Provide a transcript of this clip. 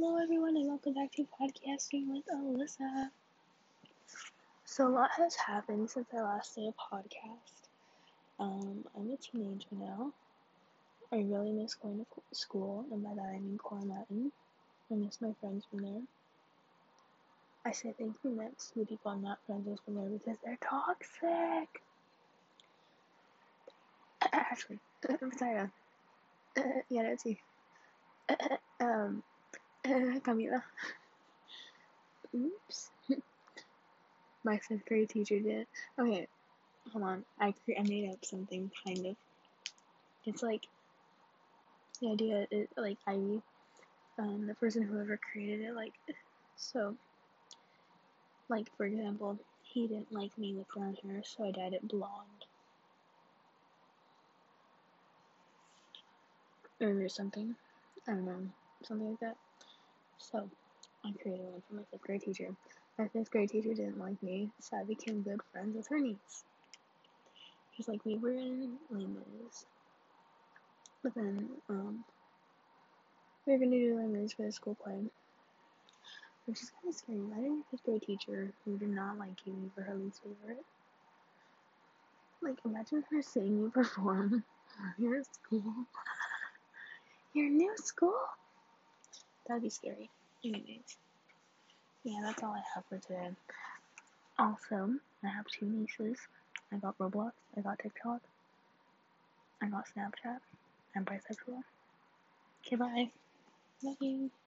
Hello, everyone, and welcome back to Podcasting with Alyssa. So, a lot has happened since I last did a podcast. Um, I'm a teenager now. I really miss going to school, and by that I mean Core Mountain. I miss my friends from there. I say thank you next to the people I'm not friends with from there because they're toxic. Actually, I'm sorry. Uh, yeah, that's you. um, Camila. Oops. My fifth grade teacher did. Okay, hold on. I cre- I made up something kind of. It's like the idea is like I, um, the person whoever created it, like, so. Like for example, he didn't like me with brown hair, so I dyed it blonde. Or something. I don't know, something like that. So, I created one for my fifth grade teacher. My fifth grade teacher didn't like me, so I became good friends with her niece. Just like we were in Mis. But then, um, we were gonna do Mis for the school play. Which is kind of scary. Why did your fifth grade teacher who did not like you for her least favorite? Like, imagine her seeing you perform your school. Your new school? That'd be scary. Anyways, yeah, that's all I have for today. Also, I have two nieces. I got Roblox, I got TikTok, I got Snapchat. I'm bisexual. Okay, bye. Love you.